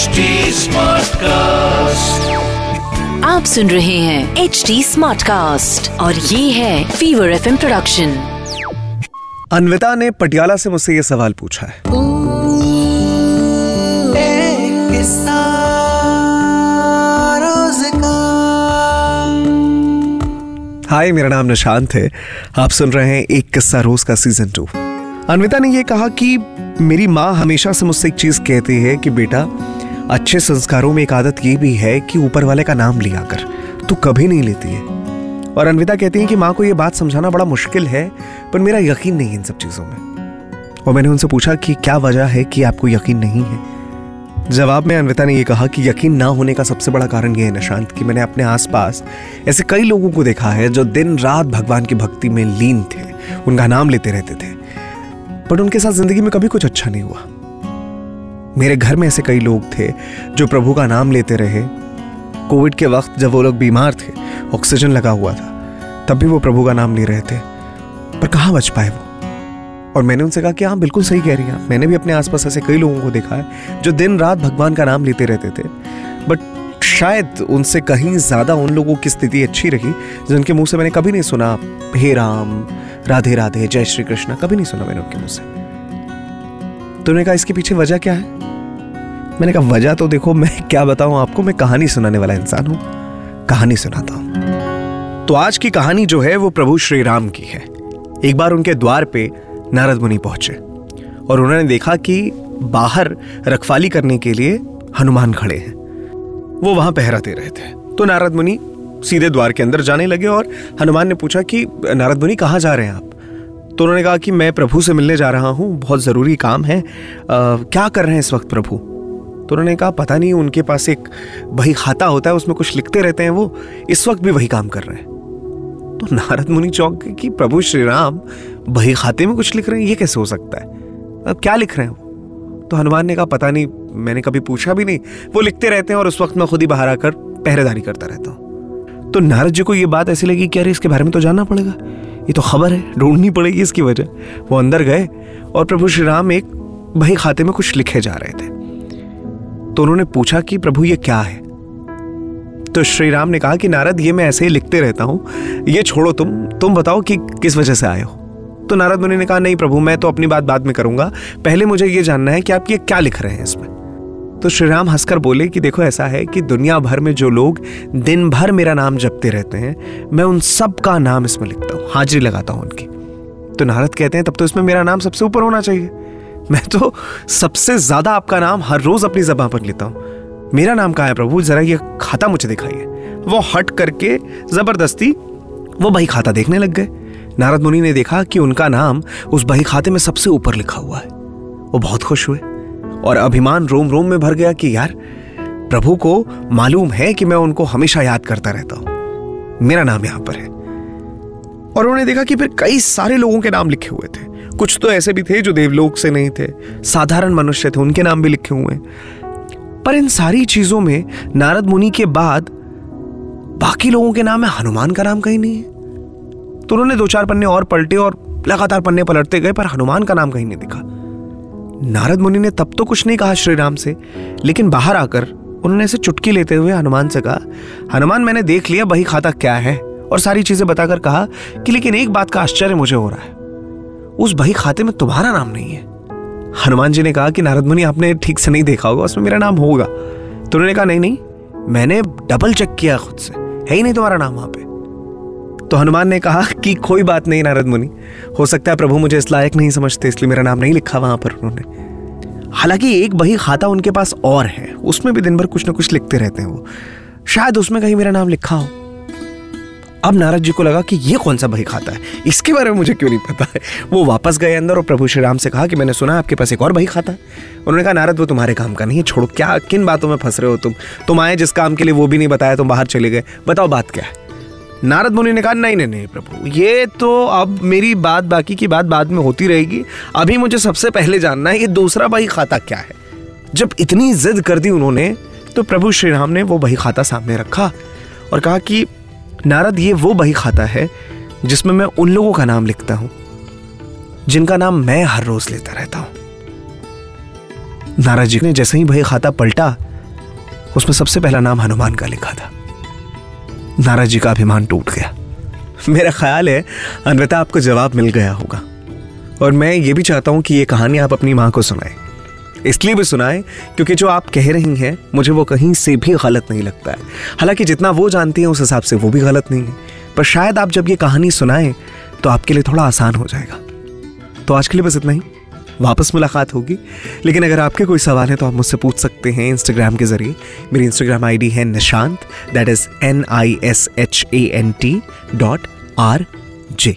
HD Smartcast. आप सुन रहे हैं एच डी स्मार्ट कास्ट और ये है फीवर एफ़ प्रोडक्शन अनविता ने पटियाला से मुझसे ये सवाल पूछा है। हाय मेरा नाम निशांत है। आप सुन रहे हैं एक किस्सा रोज का सीज़न टू अनविता ने यह कहा कि मेरी माँ हमेशा से मुझसे एक चीज़ कहती है कि बेटा अच्छे संस्कारों में एक आदत ये भी है कि ऊपर वाले का नाम लिया कर, तू कभी नहीं लेती है। और अनविता कहती है कि माँ को ये बात समझाना बड़ा मुश्किल है, पर मेरा यकीन नहीं है इन सब चीज़ों में। और मैंने उनसे पूछा कि क्या वजह है कि आपको यकीन नहीं है? जवाब में अनविता ने यह कहा कि यकीन ना होने का सबसे बड़ा कारण यह है निशांत कि मैंने अपने आसपास ऐसे कई लोगों को देखा है जो दिन रात भगवान की भक्ति में लीन थे, उनका नाम लेते रहते थे। बट उनके साथ ज़िंदगी में कभी कुछ अच्छा नहीं हुआ। मेरे घर में ऐसे कई लोग थे जो प्रभु का नाम लेते रहे। कोविड के वक्त जब वो लोग बीमार थे, ऑक्सीजन लगा हुआ था, तब भी वो प्रभु का नाम ले रहे थे। पर कहाँ बच पाए वो? और मैंने उनसे कहा कि हाँ बिल्कुल सही कह रही हैं मैंने भी अपने आसपास ऐसे कई लोगों को देखा है जो दिन रात भगवान का नाम लेते रहते थे। बट शायद उनसे कहीं ज़्यादा उन लोगों की स्थिति अच्छी रही जिनके मुँह से मैंने कभी नहीं सुना। हे राम, राधे राधे, जय श्री कृष्ण, कभी नहीं सुना मैंने उनके मुँह से। तो उन्होंने कहा, इसके पीछे वजह क्या है? मैंने कहा वजह तो देखो मैं क्या बताऊँ आपको? मैं कहानी सुनाने वाला इंसान हूँ। कहानी सुनाता हूँ। तो आज की कहानी जो है वो प्रभु श्री राम की है। एक बार उनके द्वार पे नारद मुनि पहुँचे और उन्होंने देखा कि बाहर रखवाली करने के लिए हनुमान खड़े हैं। वो वहाँ पहरा दे रहे थे। तो नारद मुनि सीधे द्वार के अंदर जाने लगे और हनुमान ने पूछा कि नारद मुनि कहाँ जा रहे हैं आप? तो उन्होंने कहा कि मैं प्रभु से मिलने जा रहा हूँ। बहुत ज़रूरी काम है। आ, क्या कर रहे हैं इस वक्त प्रभु? तो उन्होंने कहा, पता नहीं, उनके पास एक वही खाता होता है, उसमें कुछ लिखते रहते हैं वो, इस वक्त भी वही काम कर रहे हैं। तो नारद मुनि चौक कि प्रभु श्री राम वही खाते में कुछ लिख रहे हैं, ये कैसे हो सकता है? अब क्या लिख रहे हैं वो? तो हनुमान ने कहा, पता नहीं, मैंने कभी पूछा भी नहीं। वो लिखते रहते हैं और उस वक्त मैं खुद ही बाहर आकर पहरेदारी करता रहता हूँ। तो नारद जी को ये बात ऐसी लगी कि, अरे, इसके बारे में तो जानना पड़ेगा। ये तो खबर है, ढूंढनी पड़ेगी इसकी वजह। वो अंदर गए और प्रभु श्री राम एक वही खाते में कुछ लिखे जा रहे थे। तो उन्होंने पूछा कि प्रभु, ये क्या है? तो श्री राम ने कहा कि नारद, ये मैं ऐसे ही लिखते रहता हूँ। ये छोड़ो तुम तुम बताओ कि किस वजह से आए हो? तो नारद मुनि ने कहा, नहीं प्रभु, मैं तो अपनी बात बाद में करूँगा। पहले मुझे ये जानना है कि आप ये क्या लिख रहे हैं इसमें? तो श्री राम हंसकर बोले कि देखो, ऐसा है कि दुनिया भर में जो लोग दिन भर मेरा नाम जपते रहते हैं, मैं उन सब का नाम इसमें लिखता हूँ, हाजिरी लगाता हूँ उनकी। तो नारद कहते हैं, तब तो इसमें मेरा नाम सबसे ऊपर होना चाहिए। मैं तो सबसे ज़्यादा आपका नाम हर रोज अपनी जबान पर लेता हूँ। मेरा नाम कहा है प्रभु? जरा ये खाता मुझे दिखाइए। वो हट करके ज़बरदस्ती वो बही खाता देखने लग गए। नारद मुनि ने देखा कि उनका नाम उस बही खाते में सबसे ऊपर लिखा हुआ है। वो बहुत खुश हुए और अभिमान रोम रोम में भर गया कि यार, प्रभु को मालूम है कि मैं उनको हमेशा याद करता रहता हूँ। मेरा नाम यहाँ पर है। और उन्होंने देखा कि फिर कई सारे लोगों के नाम लिखे हुए थे। कुछ तो ऐसे भी थे जो देवलोक से नहीं थे। साधारण मनुष्य थे, उनके नाम भी लिखे हुए पर इन सारी चीज़ों में नारद मुनि के बाद बाकी लोगों के नाम में हनुमान का नाम कहीं नहीं है। तो उन्होंने दो चार पन्ने और पलटे और लगातार पन्ने पलटते गए, पर हनुमान का नाम कहीं नहीं दिखा। नारद मुनि ने तब तो कुछ नहीं कहा श्री राम से, लेकिन बाहर आकर उन्होंने ऐसे चुटकी लेते हुए हनुमान से कहा, हनुमान, मैंने देख लिया, बही खाता क्या है? और सारी चीज़ें बताकर कहा कि लेकिन एक बात का आश्चर्य मुझे हो रहा है। उस बही खाते में तुम्हारा नाम नहीं है। हनुमान जी ने कहा कि नारद मुनि, आपने ठीक से नहीं देखा होगा, उसमें मेरा नाम होगा। तो उन्होंने कहा, नहीं नहीं, मैंने डबल चेक किया खुद से। है ही नहीं तुम्हारा नाम वहाँ पे। तो हनुमान ने कहा कि कोई बात नहीं नारद मुनि, हो सकता है प्रभु मुझे इस लायक नहीं समझते, इसलिए मेरा नाम नहीं लिखा वहाँ पर उन्होंने। हालाँकि एक बही खाता उनके पास और है, उसमें भी दिन भर कुछ ना कुछ लिखते रहते हैं वो। शायद उसमें कहीं मेरा नाम लिखा हो। अब नारद जी को लगा कि ये कौन सा बही खाता है? इसके बारे में मुझे क्यों नहीं पता है? वो वापस गए अंदर और प्रभु श्री राम से कहा कि मैंने सुना आपके पास एक और बही खाता है। उन्होंने कहा, नारद, वो तुम्हारे काम का नहीं है, छोड़ो, क्या, किन बातों में फंस रहे हो तुम? तुम आए जिस काम के लिए वो भी नहीं बताया, तुम बाहर चले गए। बताओ, बात क्या है? नारद मुनि ने कहा, नहीं नहीं नहीं, प्रभु, ये तो अब मेरी बात बाकी की बात बाद में होती रहेगी। अभी मुझे सबसे पहले जानना है, ये दूसरा बही खाता क्या है? जब इतनी जिद कर दी उन्होंने तो प्रभु श्री राम ने वो बही खाता सामने रखा और कहा कि नारद ये वो बही खाता है जिसमें मैं उन लोगों का नाम लिखता हूँ, जिनका नाम मैं हर रोज लेता रहता हूँ। नारद जी ने जैसे ही बही खाता पलटा, उसमें सबसे पहला नाम हनुमान का लिखा था। नारद जी का अभिमान टूट गया। मेरा ख्याल है, अनविता, आपको जवाब मिल गया होगा। और मैं ये भी चाहता हूँ कि ये कहानी आप अपनी माँ को सुनाएँ। इसलिए भी सुनाएँ, क्योंकि जो आप कह रही हैं, मुझे वो कहीं से भी गलत नहीं लगता है। हालाँकि जितना वो जानती हैं, उस हिसाब से वो भी गलत नहीं है। पर शायद आप जब ये कहानी सुनाएँ तो आपके लिए थोड़ा आसान हो जाएगा। तो आज के लिए बस इतना ही। वापस मुलाकात होगी। लेकिन अगर आपके कोई सवाल है तो आप मुझसे पूछ सकते हैं इंस्टाग्राम के ज़रिए। मेरी इंस्टाग्राम आईडी है Nishant that is N I S H A N T dot R J